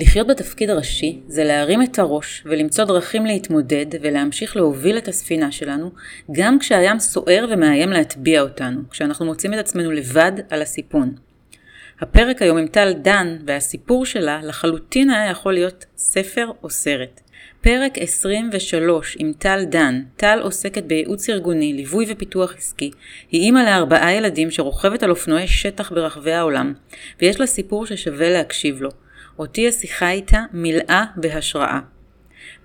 לחיות בתפקיד הראשי זה להרים את הראש ולמצוא דרכים להתמודד ולהמשיך להוביל את הספינה שלנו גם כשהים סוער ומאיים להטביע אותנו, כשאנחנו מוצאים את עצמנו לבד על הסיפון. הפרק היום עם טל דן והסיפור שלה לחלוטין היה יכול להיות ספר או סרט. פרק 23 עם טל דן. טל עוסקת בייעוץ ארגוני, ליווי ופיתוח עסקי. היא אימא לארבעה ילדים שרוכבת על אופנועי שטח ברחבי העולם, ויש לה סיפור ששווה להקשיב לו. אותי השיחה איתה מילאה בהשראה.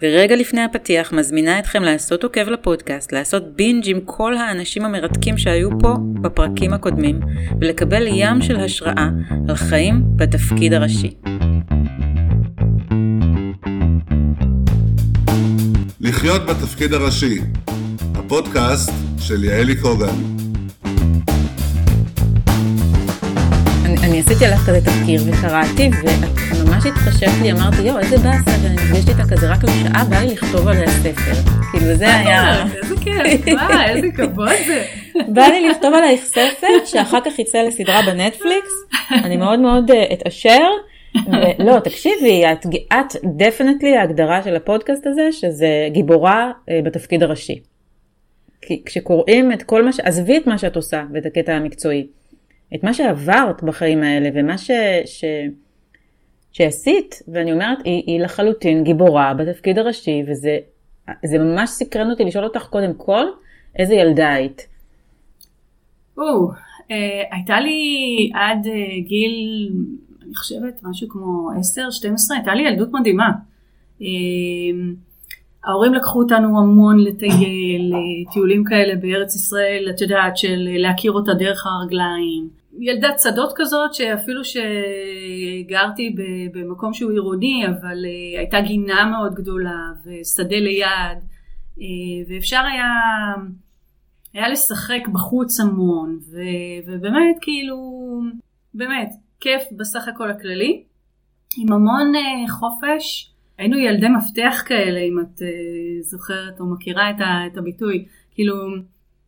ורגע לפני הפתיח מזמינה אתכם לעשות עוקב לפודקאסט, לעשות בינג' עם כל האנשים המרתקים שהיו פה בפרקים הקודמים, ולקבל ים של השראה על חיים בתפקיד הראשי. לחיות בתפקיד הראשי, הפודקאסט של יעלי קוגן. אני, עשיתי עליך כזה תחקיר וקראתי, וממש התחשק לי, אמרתי, יואו, איזה באסה, ואני נפגשתי איתה כזה רק לשעה, בא לי לכתוב עליה ספר. כאילו, זה היה... איזה כיף, וואי, איזה כבוד זה. בא לי לכתוב עלייך ספר, שאחר כך יצא לסדרה בנטפליקס, אני מאוד מאוד אה, אתעשר. לא, תקשיבי, את, את definitely ההגדרה של הפודקאסט הזה, שזה גיבורה אה, בתפקיד הראשי. כי כשקוראים את כל מה ש... עזבי את מה שאת עושה ואת הקטע המקצועי. את מה שעברת בחיים האלה ומה ש... ש... שעשית, ואני אומרת, היא, היא לחלוטין גיבורה בתפקיד הראשי, וזה זה ממש סקרן אותי לשאול אותך קודם כל, איזה ילדה היית? או, אה, הייתה לי עד אה, גיל אני חושבת משהו כמו 10-12, הייתה לי ילדות מדהימה. אמ, ההורים לקחו אותנו המון לטייל, טיולים כאלה בארץ ישראל, את יודעת, של להכיר אותה דרך הרגליים. ילדת שדות כזאת שאפילו שגרתי במקום שהוא עירוני, אבל אה, הייתה גינה מאוד גדולה ושדה ליד, אה, ואפשר היה, היה לשחק בחוץ המון, ובאמת כאילו, באמת, כיף בסך הכל הכללי, עם המון uh, חופש. היינו ילדי מפתח כאלה, אם את זוכרת או מכירה את הביטוי. כאילו,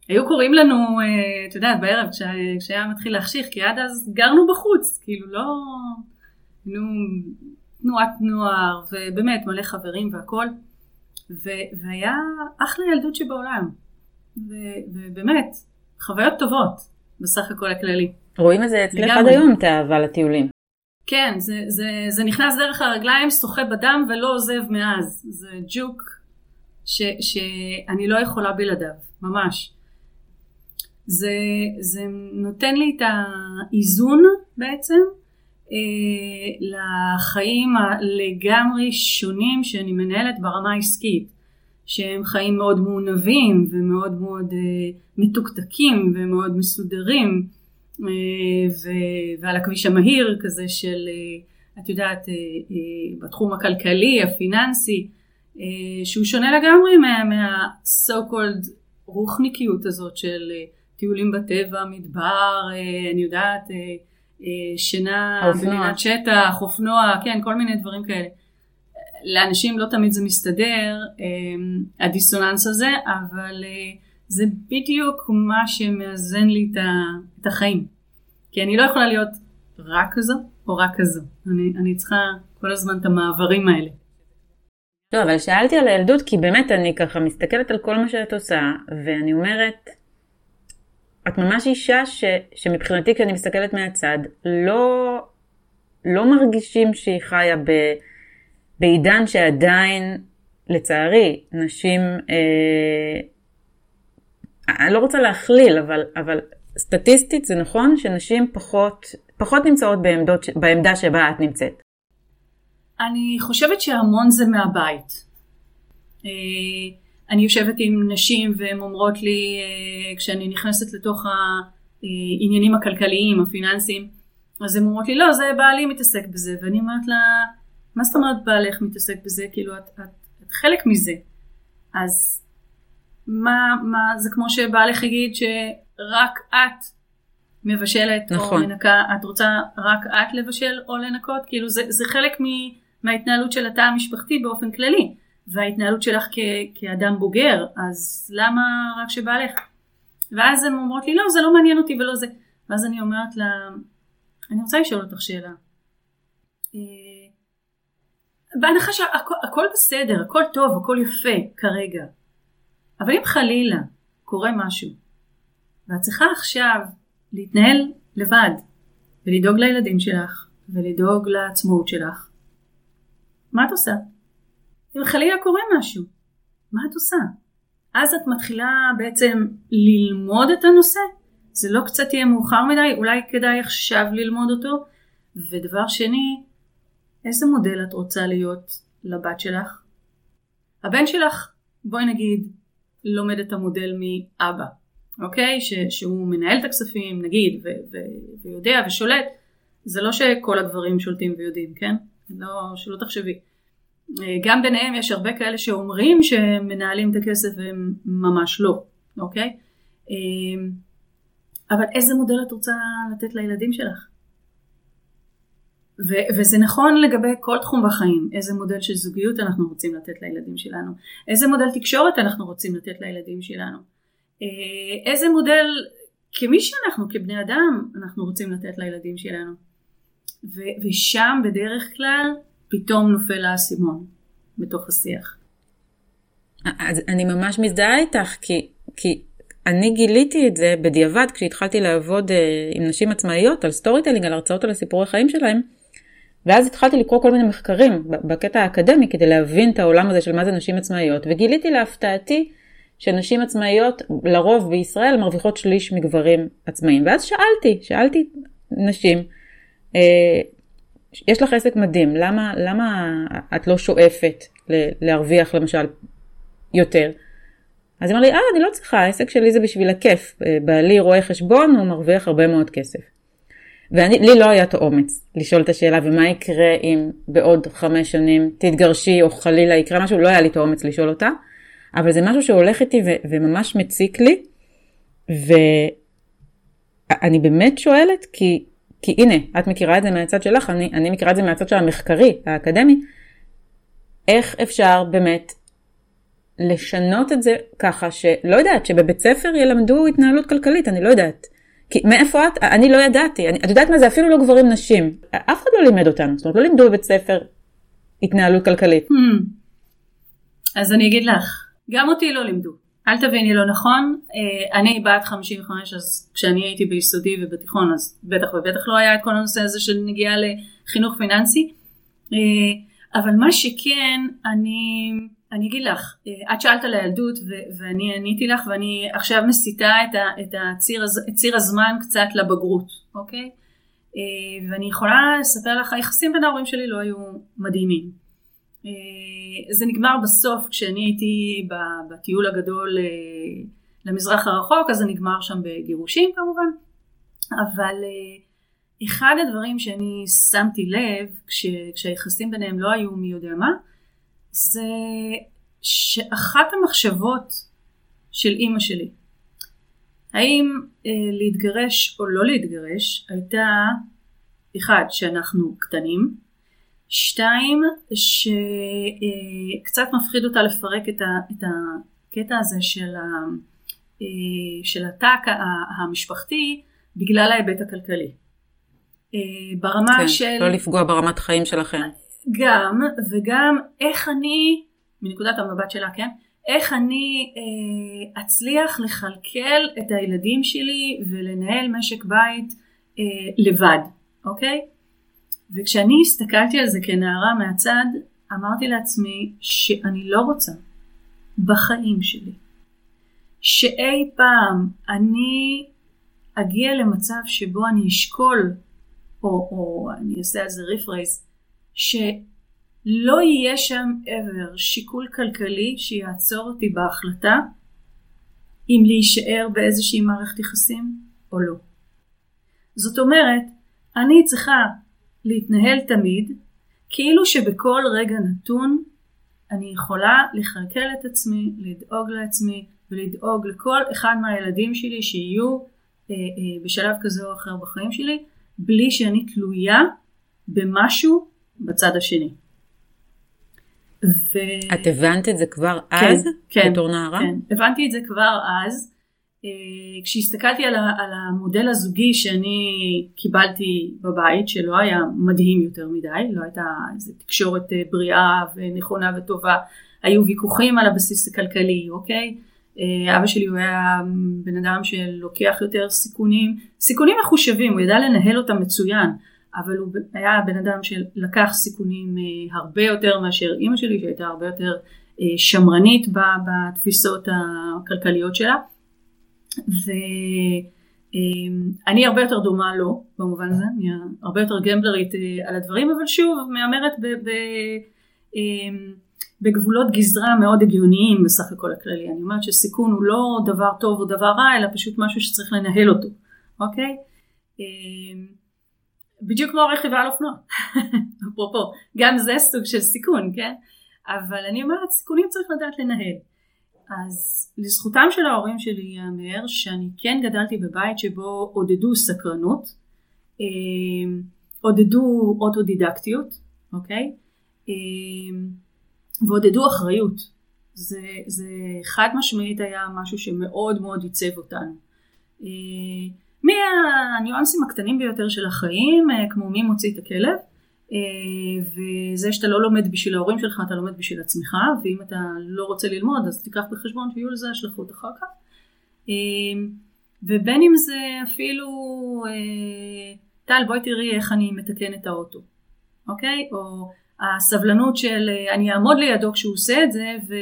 היו קוראים לנו, uh, את יודעת, בערב כשה, כשהיה מתחיל להחשיך, כי עד אז גרנו בחוץ, כאילו לא... היינו תנועת נוער, ובאמת מלא חברים והכל. ו, והיה אחלה ילדות שבעולם. ו, ובאמת, חוויות טובות בסך הכל הכללי. רואים את זה אצלך עד היום, את האהבה לטיולים. כן, זה, זה, זה נכנס דרך הרגליים, שוחה בדם ולא עוזב מאז. זה ג'וק ש, שאני לא יכולה בלעדיו, ממש. זה, זה נותן לי את האיזון בעצם אה, לחיים הלגמרי שונים שאני מנהלת ברמה העסקית. שהם חיים מאוד מעונבים ומאוד מאוד אה, מתוקתקים ומאוד מסודרים. אה, ועל הכביש המהיר כזה של, אה, את יודעת, אה, בתחום הכלכלי, הפיננסי, שהוא שונה לגמרי מה, מה called רוחניקיות הזאת של טיולים בטבע, מדבר, אני יודעת, שינה במדינת שטח, אופנוע, כן, כל מיני דברים כאלה. לאנשים לא תמיד זה מסתדר, הדיסוננס הזה, אבל זה בדיוק מה שמאזן לי את החיים. כי אני לא יכולה להיות רק כזו או רק כזו. אני, אני צריכה כל הזמן את המעברים האלה. לא, אבל שאלתי על הילדות כי באמת אני ככה מסתכלת על כל מה שאת עושה, ואני אומרת, את ממש אישה ש, שמבחינתי כשאני מסתכלת מהצד, לא, לא מרגישים שהיא חיה ב, בעידן שעדיין, לצערי, נשים אה, אני לא רוצה להכליל, אבל, אבל סטטיסטית זה נכון שנשים פחות, פחות נמצאות בעמדות, בעמדה שבה את נמצאת. אני חושבת שהמון זה מהבית. אה, אני יושבת עם נשים והן אומרות לי, אה, כשאני נכנסת לתוך העניינים הכלכליים, הפיננסיים, אז הן אומרות לי, לא, זה בעלי מתעסק בזה. ואני אומרת לה, מה זאת אומרת בעלך מתעסק בזה? כאילו, את, את, את חלק מזה. אז מה, מה, זה כמו שבעלך יגיד שרק את מבשלת נכון. או מנקה, את רוצה רק את לבשל או לנקות, כאילו זה, זה חלק מ, מההתנהלות של התא המשפחתי באופן כללי, וההתנהלות שלך כ, כאדם בוגר, אז למה רק שבעלך? ואז הן אומרות לי, לא, זה לא מעניין אותי ולא זה. ואז אני אומרת לה, אני רוצה לשאול אותך שאלה. אה, בהנחה שהכל בסדר, הכל טוב, הכל יפה כרגע. אבל אם חלילה קורה משהו, ואת צריכה עכשיו להתנהל לבד, ולדאוג לילדים שלך, ולדאוג לעצמאות שלך, מה את עושה? אם חלילה קורה משהו, מה את עושה? אז את מתחילה בעצם ללמוד את הנושא? זה לא קצת יהיה מאוחר מדי? אולי כדאי עכשיו ללמוד אותו? ודבר שני, איזה מודל את רוצה להיות לבת שלך? הבן שלך, בואי נגיד, לומד את המודל מאבא, אוקיי? ש, שהוא מנהל את הכספים, נגיד, ו, ו, ויודע ושולט. זה לא שכל הגברים שולטים ויודעים, כן? לא, שלא תחשבי. גם ביניהם יש הרבה כאלה שאומרים שהם מנהלים את הכסף והם ממש לא, אוקיי? אבל איזה מודל את רוצה לתת לילדים שלך? ו- וזה נכון לגבי כל תחום בחיים, איזה מודל של זוגיות אנחנו רוצים לתת לילדים שלנו, איזה מודל תקשורת אנחנו רוצים לתת לילדים שלנו, אה, איזה מודל כמי שאנחנו כבני אדם אנחנו רוצים לתת לילדים שלנו. ו- ושם בדרך כלל פתאום נופל האסימון בתוך השיח. אז אני ממש מזדהה איתך כי, כי אני גיליתי את זה בדיעבד כשהתחלתי לעבוד אה, עם נשים עצמאיות על storytelling, על הרצאות על הסיפורי חיים שלהם. ואז התחלתי לקרוא כל מיני מחקרים בקטע האקדמי כדי להבין את העולם הזה של מה זה נשים עצמאיות, וגיליתי להפתעתי שנשים עצמאיות לרוב בישראל מרוויחות שליש מגברים עצמאיים. ואז שאלתי, שאלתי נשים, אה, יש לך עסק מדהים, למה, למה את לא שואפת להרוויח למשל יותר? אז היא אמרה לי, אה, אני לא צריכה, העסק שלי זה בשביל הכיף. אה, בעלי רואה חשבון, הוא מרוויח הרבה מאוד כסף. ולי לא היה את האומץ לשאול את השאלה ומה יקרה אם בעוד חמש שנים תתגרשי או חלילה יקרה משהו, לא היה לי את האומץ לשאול אותה, אבל זה משהו שהולך איתי ו- וממש מציק לי, ואני באמת שואלת כי, כי הנה, את מכירה את זה מהצד שלך, אני, אני מכירה את זה מהצד של המחקרי, האקדמי, איך אפשר באמת לשנות את זה ככה שלא יודעת, שבבית ספר ילמדו התנהלות כלכלית, אני לא יודעת. כי מאיפה את? אני לא ידעתי. אני, את יודעת מה זה? אפילו לא גברים נשים. אף אחד לא לימד אותנו. זאת אומרת, לא לימדו בבית ספר התנהלות כלכלית. Hmm. אז אני אגיד לך, גם אותי לא לימדו. אל תביני לא נכון, אה, אני בת 55 אז כשאני הייתי ביסודי ובתיכון אז בטח ובטח לא היה את כל הנושא הזה של נגיעה לחינוך פיננסי אה, אבל מה שכן אני אני אגיד לך, אה, את שאלת על הילדות ו- ואני עניתי לך ואני עכשיו מסיטה את, ה- את הציר, הז- ציר הזמן קצת לבגרות, אוקיי? ואני יכולה לספר לך, היחסים בין ההורים שלי לא היו מדהימים. אה, זה נגמר בסוף כשאני הייתי בטיול הגדול למזרח הרחוק, אז זה נגמר שם בגירושים כמובן, אבל אחד הדברים שאני שמתי לב כש, כשהיחסים ביניהם לא היו מי יודע מה, זה שאחת המחשבות של אימא שלי, האם אה, להתגרש או לא להתגרש, הייתה אחד, שאנחנו קטנים, שתיים, שקצת אה, מפחיד אותה לפרק את, ה, את הקטע הזה של, ה, אה, של התא המשפחתי בגלל ההיבט הכלכלי. אה, ברמה כן, של... לא לפגוע ברמת חיים שלכם. גם, וגם איך אני, מנקודת המבט שלה, כן? איך אני אה, אצליח לכלכל את הילדים שלי ולנהל משק בית אה, לבד, אוקיי? וכשאני הסתכלתי על זה כנערה מהצד, אמרתי לעצמי שאני לא רוצה בחיים שלי שאי פעם אני אגיע למצב שבו אני אשקול, או, או אני אעשה על זה ריפרייז, שלא יהיה שם ever שיקול כלכלי שיעצור אותי בהחלטה אם להישאר באיזושהי מערכת יחסים או לא. זאת אומרת, אני צריכה להתנהל תמיד כאילו שבכל רגע נתון אני יכולה לכלכל את עצמי, לדאוג לעצמי ולדאוג לכל אחד מהילדים שלי שיהיו אה, אה, בשלב כזה או אחר בחיים שלי, בלי שאני תלויה במשהו בצד השני. ו... את הבנת את זה כבר כן, אז? כן, בתור נערה? כן, הבנתי את זה כבר אז. כשהסתכלתי על, ה, על המודל הזוגי שאני קיבלתי בבית, שלא היה מדהים יותר מדי, לא הייתה איזו תקשורת בריאה ונכונה וטובה, היו ויכוחים על הבסיס הכלכלי, אוקיי? אבא שלי הוא היה בן אדם שלוקח יותר סיכונים, סיכונים מחושבים, הוא ידע לנהל אותם מצוין, אבל הוא היה בן אדם שלקח סיכונים אה, הרבה יותר מאשר אימא שלי שהייתה הרבה יותר אה, שמרנית בתפיסות הכלכליות שלה ואני אה, הרבה יותר דומה לו במובן הזה, אני הרבה יותר גמבלרית על הדברים אבל שוב מהמרת ב, בגבולות גזרה מאוד הגיוניים בסך הכל הכללי, אני אומרת שסיכון הוא לא דבר טוב או דבר רע אלא פשוט משהו שצריך לנהל אותו, אוקיי? בדיוק כמו רכיבה על אופנוע, אפרופו, גם זה סוג של סיכון, כן? אבל אני אומרת, סיכונים צריך לדעת לנהל. אז לזכותם של ההורים שלי ייאמר שאני כן גדלתי בבית שבו עודדו סקרנות, אה, עודדו אוטודידקטיות, אוקיי? אה, ועודדו אחריות. זה, זה חד משמעית היה משהו שמאוד מאוד עיצב אותנו. אה, מהניואנסים הקטנים ביותר של החיים, אה, כמו מי מוציא את הכלב, וזה שאתה לא לומד בשביל ההורים שלך, אתה לומד בשביל עצמך, ואם אתה לא רוצה ללמוד אז תיקח בחשבון שיהיו לזה השלכות אחר כך. אה, ובין אם זה אפילו, טל בואי תראי איך אני מתקן את האוטו, אוקיי? או הסבלנות של אני אעמוד לידו כשהוא עושה את זה, ו...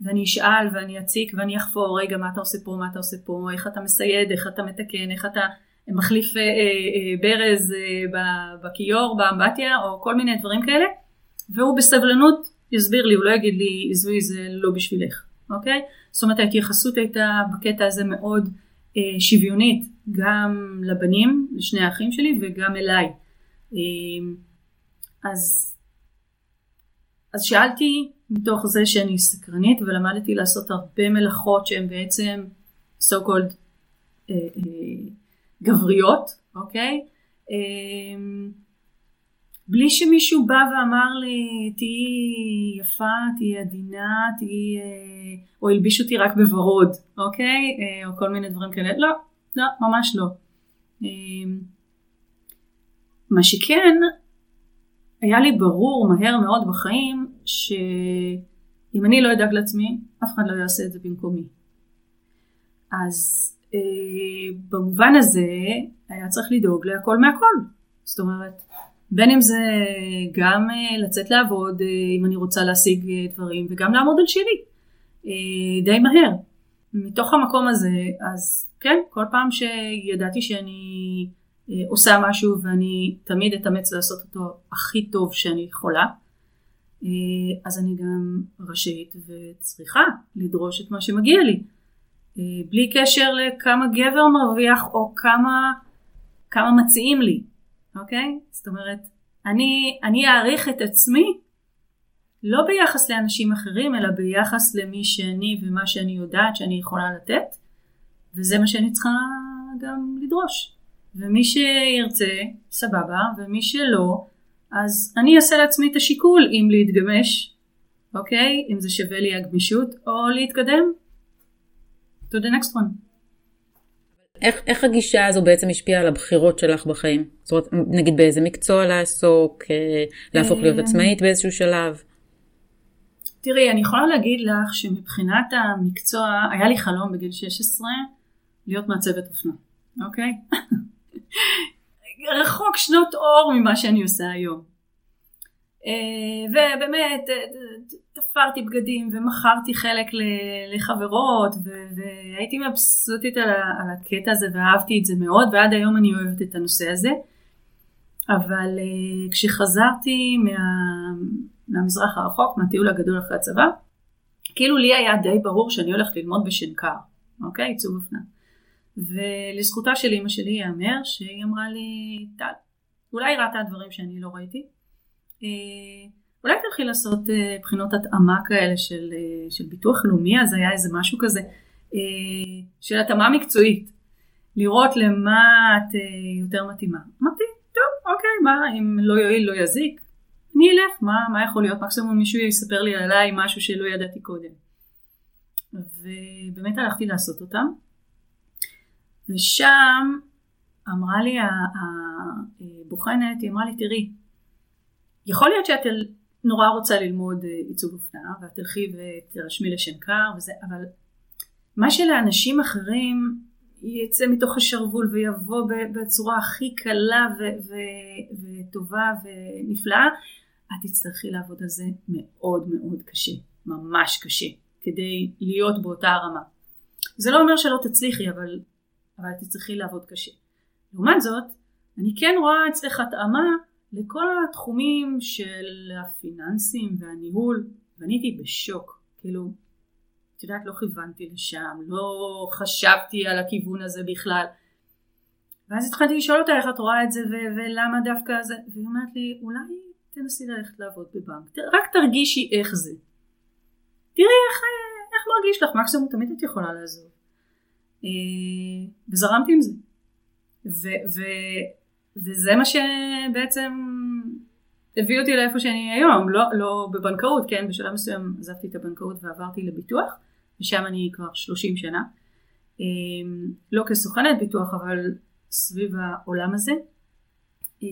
ואני אשאל ואני אציק ואני אחפור רגע מה אתה עושה פה מה אתה עושה פה איך אתה מסייד איך אתה מתקן איך אתה מחליף אה, אה, אה, ברז בכיור באמבטיה או כל מיני דברים כאלה והוא בסבלנות יסביר לי הוא לא יגיד לי עזבי זה לא בשבילך אוקיי? זאת אומרת ההתייחסות הייתה בקטע הזה מאוד אה, שוויונית גם לבנים לשני האחים שלי וגם אליי. אה, אז אז שאלתי מתוך זה שאני סקרנית ולמדתי לעשות הרבה מלאכות שהן בעצם so called אה, אה, גבריות, אוקיי? אה, בלי שמישהו בא ואמר לי תהיי יפה, תהיי עדינה, תהיי... אה, או הלביש אותי רק בוורוד, אוקיי? אה, או כל מיני דברים כאלה. לא, לא, ממש לא. אה, מה שכן, היה לי ברור מהר מאוד בחיים שאם אני לא אדאג לעצמי, אף אחד לא יעשה את זה במקומי. אז במובן הזה היה צריך לדאוג להכל מהכל. זאת אומרת, בין אם זה גם אה, לצאת לעבוד אה, אם אני רוצה להשיג אה, דברים וגם לעמוד על שלי אה, די מהר. מתוך המקום הזה, אז כן, כל פעם שידעתי שאני אה, עושה משהו ואני תמיד אתאמץ לעשות אותו הכי טוב שאני יכולה, אה, אז אני גם רשאית וצריכה לדרוש את מה שמגיע לי. אה, בלי קשר לכמה גבר מרוויח או כמה, כמה מציעים לי, אוקיי? זאת אומרת, אני, אני אעריך את עצמי לא ביחס לאנשים אחרים אלא ביחס למי שאני ומה שאני יודעת שאני יכולה לתת וזה מה שאני צריכה גם לדרוש. ומי שירצה סבבה ומי שלא אז אני אעשה לעצמי את השיקול אם להתגמש אוקיי אם זה שווה לי הגמישות או להתקדם to the next one. איך, איך הגישה הזו בעצם השפיעה על הבחירות שלך בחיים? זאת אומרת, נגיד באיזה מקצוע לעסוק, אה, להפוך להיות אה, עצמאית באיזשהו שלב? תראי, אני יכולה להגיד לך שמבחינת המקצוע, היה לי חלום בגיל 16 להיות מעצבת אופנה, אוקיי? רחוק שנות אור ממה שאני עושה היום. אה, ובאמת אה, תפרתי בגדים ומכרתי חלק לחברות והייתי מבסוטית על הקטע הזה ואהבתי את זה מאוד ועד היום אני אוהבת את הנושא הזה. אבל אה, כשחזרתי מה, מהמזרח הרחוק, מהטיול הגדול אחרי הצבא, כאילו לי היה די ברור שאני הולכת ללמוד בשנקר, אוקיי? עיצוב אופנה. ולזכותה של אימא שלי ייאמר שהיא אמרה לי, טל, אולי ראתה דברים שאני לא ראיתי, אולי תלכי לעשות אה, בחינות התאמה כאלה של, אה, של ביטוח לאומי, אז היה איזה משהו כזה של התאמה מקצועית, לראות למה את יותר מתאימה. אמרתי, טוב, אוקיי, מה, אם לא יועיל לא יזיק, אני אלך, מה, מה יכול להיות, מקסימום מישהו יספר לי עליי משהו שלא ידעתי קודם. ובאמת הלכתי לעשות אותם. ושם אמרה לי הבוחנת, היא אמרה לי, תראי, יכול להיות שאת נורא רוצה ללמוד אה, עיצוב אופנה, ואת תלכי ותרשמי לשנקר וזה, אבל מה שלאנשים אחרים יצא מתוך השרוול ויבוא בצורה הכי קלה ו- ו- וטובה ונפלאה, את תצטרכי לעבוד על זה מאוד מאוד קשה, ממש קשה, כדי להיות באותה הרמה. זה לא אומר שלא תצליחי, אבל, אבל תצטרכי לעבוד קשה. לעומת זאת, אני כן רואה אצלך התאמה לכל התחומים של הפיננסים והניהול, ואני הייתי בשוק, כאילו, את יודעת, לא כיוונתי לשם, לא חשבתי על הכיוון הזה בכלל. ואז התחלתי לשאול אותה איך את רואה את זה ו- ולמה דווקא זה, והיא אומרת לי, אולי תנסי ללכת לעבוד בבנק, רק תרגישי איך זה. תראי איך, איך מרגיש לך, מקסימום תמיד את יכולה לעזוב. אה, וזרמתי עם זה. ו- ו- וזה מה שבעצם הביא אותי לאיפה שאני היום, לא, לא בבנקאות, כן, בשלב מסוים עזבתי את הבנקאות ועברתי לביטוח, ושם אני כבר 30 שנה, אמ, לא כסוכנת ביטוח, אבל סביב העולם הזה. אה,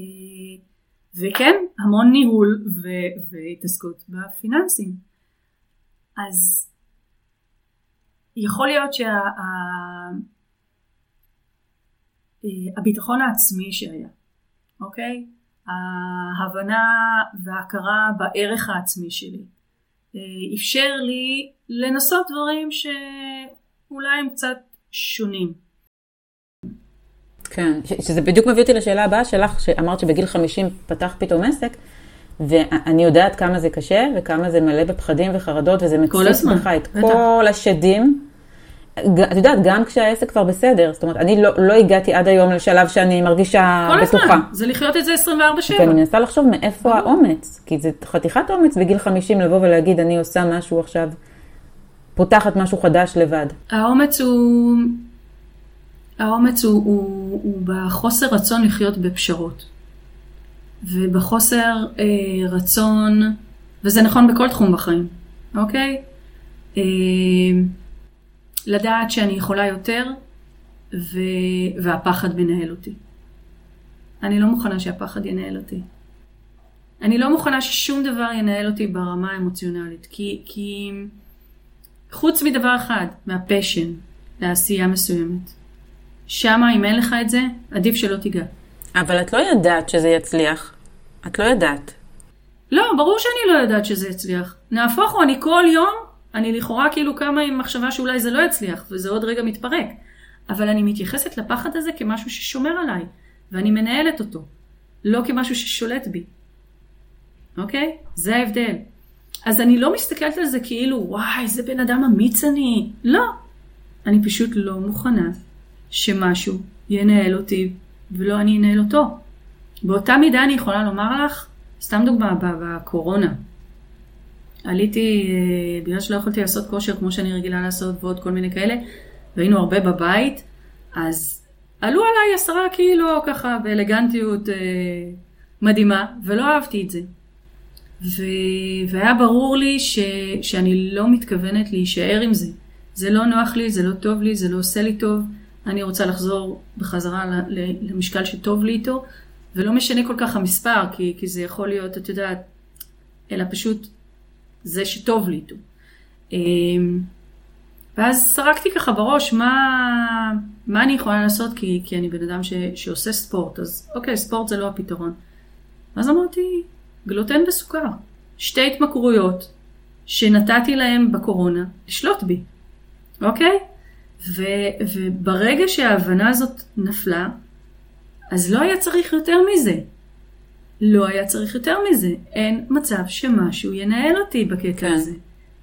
וכן, המון ניהול ו- והתעסקות בפיננסים. אז יכול להיות שהביטחון שה- העצמי שהיה, אוקיי? ההבנה וההכרה בערך העצמי שלי אה, אפשר לי לנסות דברים שאולי הם קצת שונים. כן, שזה בדיוק מביא אותי לשאלה הבאה שלך, שאמרת שבגיל 50 פתח פתאום עסק, ואני יודעת כמה זה קשה וכמה זה מלא בפחדים וחרדות, וזה מציף בך את כל השדים. את יודעת, גם כשהעסק כבר בסדר, זאת אומרת, אני לא, לא הגעתי עד היום לשלב שאני מרגישה כל בטוחה. כל הזמן, זה לחיות את זה 24/7. ואני מנסה לחשוב מאיפה האומץ, כי זה חתיכת אומץ בגיל 50 לבוא ולהגיד, אני עושה משהו עכשיו, פותחת משהו חדש לבד. האומץ הוא, האומץ הוא, הוא, הוא בחוסר רצון לחיות בפשרות. ובחוסר אה, רצון, וזה נכון בכל תחום בחיים, אוקיי? אה, לדעת שאני יכולה יותר, ו... והפחד מנהל אותי. אני לא מוכנה שהפחד ינהל אותי. אני לא מוכנה ששום דבר ינהל אותי ברמה האמוציונלית, כי, כי חוץ מדבר אחד, מהפשן לעשייה מסוימת. שמה, אם אין לך את זה, עדיף שלא תיגע. אבל את לא ידעת שזה יצליח. את לא ידעת. לא, ברור שאני לא יודעת שזה יצליח. נהפוך הוא, אני כל יום אני לכאורה כאילו קמה עם מחשבה שאולי זה לא יצליח, וזה עוד רגע מתפרק. אבל אני מתייחסת לפחד הזה כמשהו ששומר עליי, ואני מנהלת אותו, לא כמשהו ששולט בי. אוקיי? זה ההבדל. אז אני לא מסתכלת על זה כאילו, וואי, איזה בן אדם אמיץ אני. לא. אני פשוט לא מוכנה שמשהו ינהל אותי, ולא אני אנהל אותו. באותה מידה אני יכולה לומר לך, סתם דוגמה, בקורונה. עליתי, אה, בגלל שלא יכולתי לעשות כושר כמו שאני רגילה לעשות ועוד כל מיני כאלה, והיינו הרבה בבית, אז עלו עליי עשרה קילו ככה באלגנטיות אה, מדהימה, ולא אהבתי את זה. ו... והיה ברור לי ש... שאני לא מתכוונת להישאר עם זה. זה לא נוח לי, זה לא טוב לי, זה לא עושה לי טוב. אני רוצה לחזור בחזרה למשקל שטוב לי איתו, ולא משנה כל כך המספר, כי, כי זה יכול להיות, את יודעת, אלא פשוט זה שטוב לי איתו. אמ, ואז סרקתי ככה בראש, מה, מה אני יכולה לעשות, כי, כי אני בן אדם ש, שעושה ספורט, אז אוקיי, ספורט זה לא הפתרון. ואז אמרתי, גלוטן וסוכר, שתי התמכרויות שנתתי להם בקורונה לשלוט בי, אוקיי? ו, וברגע שההבנה הזאת נפלה, אז לא היה צריך יותר מזה. לא היה צריך יותר מזה. אין מצב שמשהו ינהל אותי בקטע כן. הזה.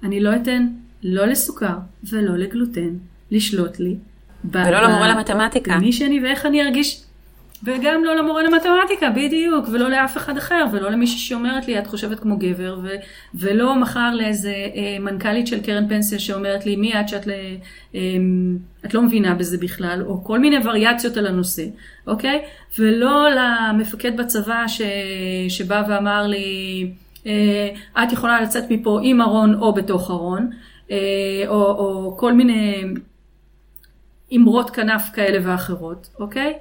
אני לא אתן לא לסוכר ולא לגלוטן לשלוט לי. ולא למורה למתמטיקה. מי שאני ואיך אני ארגיש. וגם לא למורה למתמטיקה, בדיוק, ולא לאף אחד אחר, ולא למישהי שאומרת לי, את חושבת כמו גבר, ו- ולא מחר לאיזה אה, מנכ"לית של קרן פנסיה שאומרת לי, מי את שאת ל- אה, את לא מבינה בזה בכלל, או כל מיני וריאציות על הנושא, אוקיי? ולא למפקד בצבא ש- שבא ואמר לי, אה, את יכולה לצאת מפה עם ארון או בתוך ארון, או, או כל מיני אמרות כנף כאלה ואחרות, אוקיי?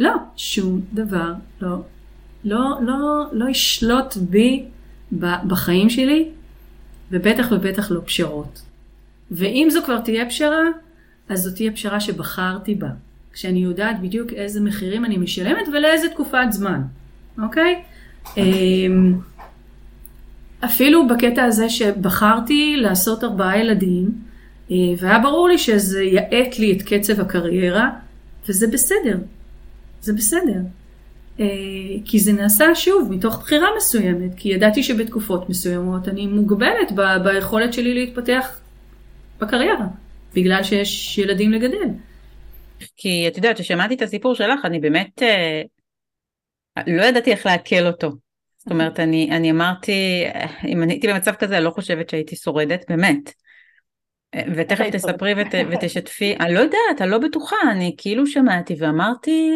לא, שום דבר לא, לא, לא, לא ישלוט בי בחיים שלי, ובטח ובטח לא פשרות. ואם זו כבר תהיה פשרה, אז זו תהיה פשרה שבחרתי בה. כשאני יודעת בדיוק איזה מחירים אני משלמת ולאיזה תקופת זמן, אוקיי? אמ, אפילו בקטע הזה שבחרתי לעשות ארבעה ילדים, אה, והיה ברור לי שזה יאט לי את קצב הקריירה, וזה בסדר, זה בסדר. אה, כי זה נעשה שוב מתוך בחירה מסוימת, כי ידעתי שבתקופות מסוימות אני מוגבלת ב- ביכולת שלי להתפתח בקריירה, בגלל שיש ילדים לגדל. כי את יודעת, כששמעתי את הסיפור שלך, אני באמת אה, לא ידעתי איך לעכל אותו. זאת אומרת, אני, אני אמרתי, אם אני הייתי במצב כזה, אני לא חושבת שהייתי שורדת, באמת. ותכף תספרי ות, ותשתפי, אני לא יודעת, אני לא בטוחה, אני כאילו שמעתי ואמרתי,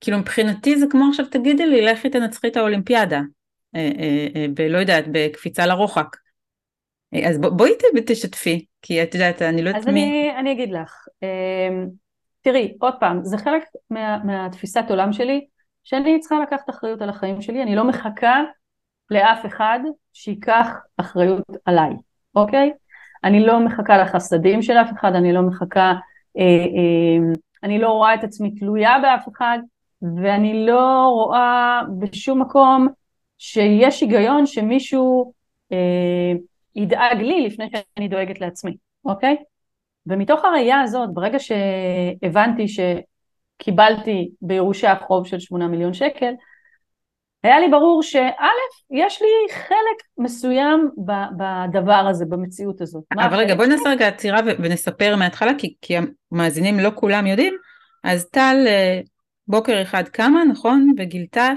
כאילו מבחינתי זה כמו עכשיו תגידי לי, לכי תנצחי את האולימפיאדה, אה, אה, אה, בלא יודעת, בקפיצה לרוחק. אז בואי תשתפי, כי את יודעת, אני לא יודעת מי... אז אני, אני אגיד לך, תראי, עוד פעם, זה חלק מה, מהתפיסת עולם שלי, שאני צריכה לקחת אחריות על החיים שלי, אני לא מחכה לאף אחד שייקח אחריות עליי, אוקיי? אני לא מחכה לחסדים של אף אחד, אני לא מחכה, אה, אה, אני לא רואה את עצמי תלויה באף אחד, ואני לא רואה בשום מקום שיש היגיון שמישהו אה, ידאג לי לפני שאני דואגת לעצמי, אוקיי? ומתוך הראייה הזאת, ברגע שהבנתי שקיבלתי בירושה חוב של שמונה מיליון שקל, היה לי ברור שא', יש לי חלק מסוים בדבר הזה, במציאות הזאת. אבל רגע, בואי נעשה רגע עצירה ונספר מההתחלה, כי, כי המאזינים לא כולם יודעים. אז טל אה, בוקר אחד קמה, נכון? וגילתה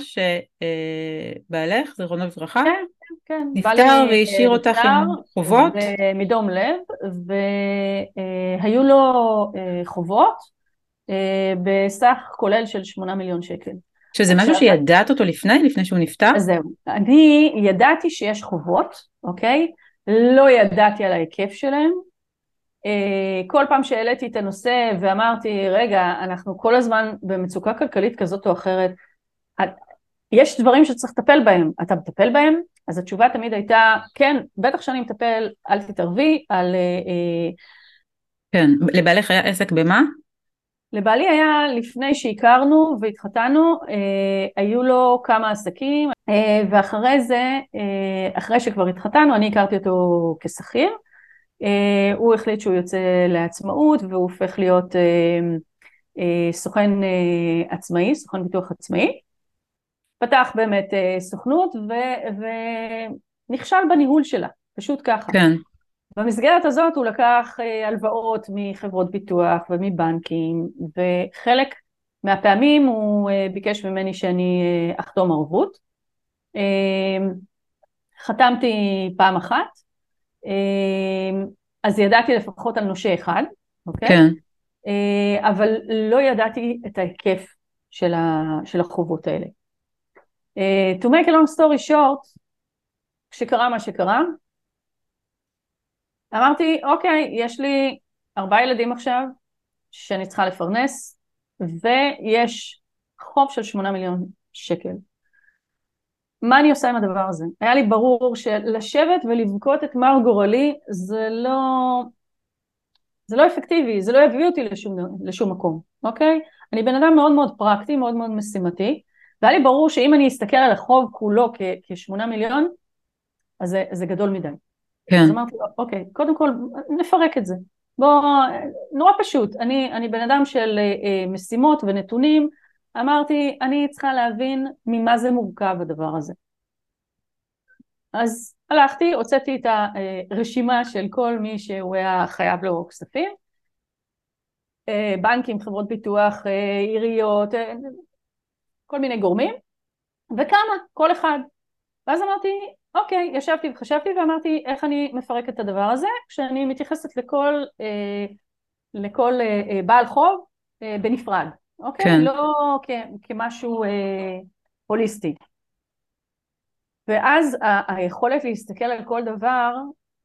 שבעלך, זיכרונו לברכה, כן, כן. נפטר והשאיר אותך עם חובות. מדום לב, והיו לו אה, חובות אה, בסך כולל של שמונה מיליון שקל. שזה משהו שידעת אותו לפני, לפני שהוא נפטר? זהו. אני ידעתי שיש חובות, אוקיי? לא ידעתי על ההיקף שלהם. אה, כל פעם שהעליתי את הנושא ואמרתי, רגע, אנחנו כל הזמן במצוקה כלכלית כזאת או אחרת, יש דברים שצריך לטפל בהם, אתה מטפל בהם? אז התשובה תמיד הייתה, כן, בטח שאני מטפל, אל תתערבי, על... אה, אה, כן, לבעלך היה עסק במה? לבעלי היה, לפני שהכרנו והתחתנו, אה, היו לו כמה עסקים, אה, ואחרי זה, אה, אחרי שכבר התחתנו, אני הכרתי אותו כשכיר. אה, הוא החליט שהוא יוצא לעצמאות והוא הופך להיות אה, אה, סוכן אה, עצמאי, סוכן ביטוח עצמאי. פתח באמת אה, סוכנות ו, ונכשל בניהול שלה, פשוט ככה. כן. במסגרת הזאת הוא לקח אה, הלוואות מחברות ביטוח ומבנקים, וחלק מהפעמים הוא אה, ביקש ממני שאני אה, אחתום ערבות. חתמתי פעם אחת, אז ידעתי לפחות על נושה אחד, אוקיי? כן. אבל לא ידעתי את ההיקף של, ה, של החובות האלה. To make a long story short, כשקרה מה שקרה, אמרתי, אוקיי, יש לי ארבעה ילדים עכשיו שאני צריכה לפרנס, ויש חוב של שמונה מיליון שקל. מה אני עושה עם הדבר הזה? היה לי ברור שלשבת ולבכות את מר גורלי זה לא, זה לא אפקטיבי, זה לא יביא אותי לשום, לשום מקום, אוקיי? אני בן אדם מאוד מאוד פרקטי, מאוד מאוד משימתי, והיה לי ברור שאם אני אסתכל על החוב כולו כשמונה מיליון, אז זה, זה גדול מדי. כן. אז אמרתי לו, אוקיי, קודם כל נפרק את זה. בוא, נורא פשוט, אני, אני בן אדם של אה, משימות ונתונים, אמרתי, אני צריכה להבין ממה זה מורכב הדבר הזה. אז הלכתי, הוצאתי את הרשימה של כל מי שהוא היה חייב לו כספים, אה, בנקים, חברות ביטוח, אה, עיריות, אה, כל מיני גורמים, וכמה, כל אחד. ואז אמרתי, אוקיי, ישבתי וחשבתי ואמרתי איך אני מפרקת את הדבר הזה, כשאני מתייחסת לכל, לכל בעל חוב בנפרד, אוקיי? כן. לא כ, כמשהו אה, הוליסטי. ואז ה- היכולת להסתכל על כל דבר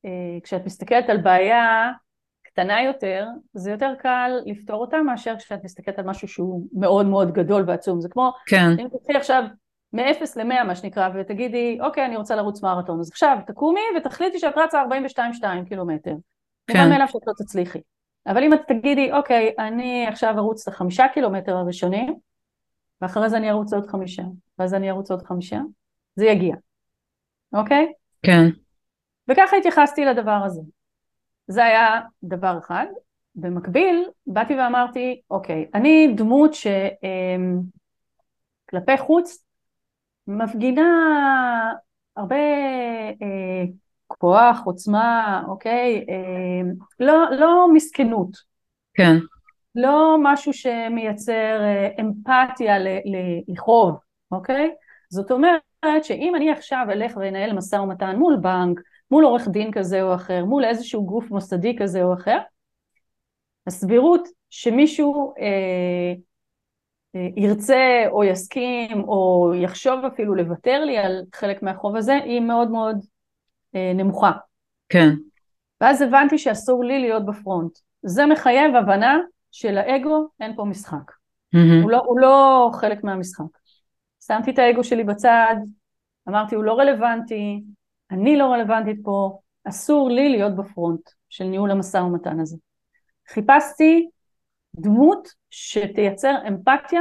אה, כשאת מסתכלת על בעיה קטנה יותר, זה יותר קל לפתור אותה מאשר כשאת מסתכלת על משהו שהוא מאוד מאוד גדול ועצום. זה כמו, כן. אם תקחי עכשיו מ-0 ל-100 מה שנקרא, ותגידי, אוקיי, אני רוצה לרוץ מרתון, אז עכשיו תקומי ותחליטי שאת רצה 42-2 קילומטר. כן. מובן מאליו שאת לא תצליחי. אבל אם את תגידי, אוקיי, אני עכשיו ארוץ את החמישה קילומטר הראשונים, ואחרי זה אני ארוץ עוד חמישה, ואז אני ארוץ עוד חמישה, זה יגיע, אוקיי? כן. וככה התייחסתי לדבר הזה. זה היה דבר אחד. במקביל, באתי ואמרתי, אוקיי, אני דמות שכלפי חוץ מפגינה הרבה אה, כוח, עוצמה, אוקיי? אה, לא, לא מסכנות. כן. לא משהו שמייצר אה, אמפתיה ל- ל- לכאוב, אוקיי? זאת אומרת שאם אני עכשיו אלך ואנהל משא ומתן מול בנק, מול עורך דין כזה או אחר, מול איזשהו גוף מוסדי כזה או אחר, הסבירות שמישהו אה, אה, ירצה או יסכים או יחשוב אפילו לוותר לי על חלק מהחוב הזה היא מאוד מאוד נמוכה. כן. ואז הבנתי שאסור לי להיות בפרונט. זה מחייב הבנה שלאגו אין פה משחק. מהמם. הוא לא, הוא לא חלק מהמשחק. שמתי את האגו שלי בצד, אמרתי הוא לא רלוונטי, אני לא רלוונטית פה, אסור לי להיות בפרונט של ניהול המשא ומתן הזה. חיפשתי דמות שתייצר אמפתיה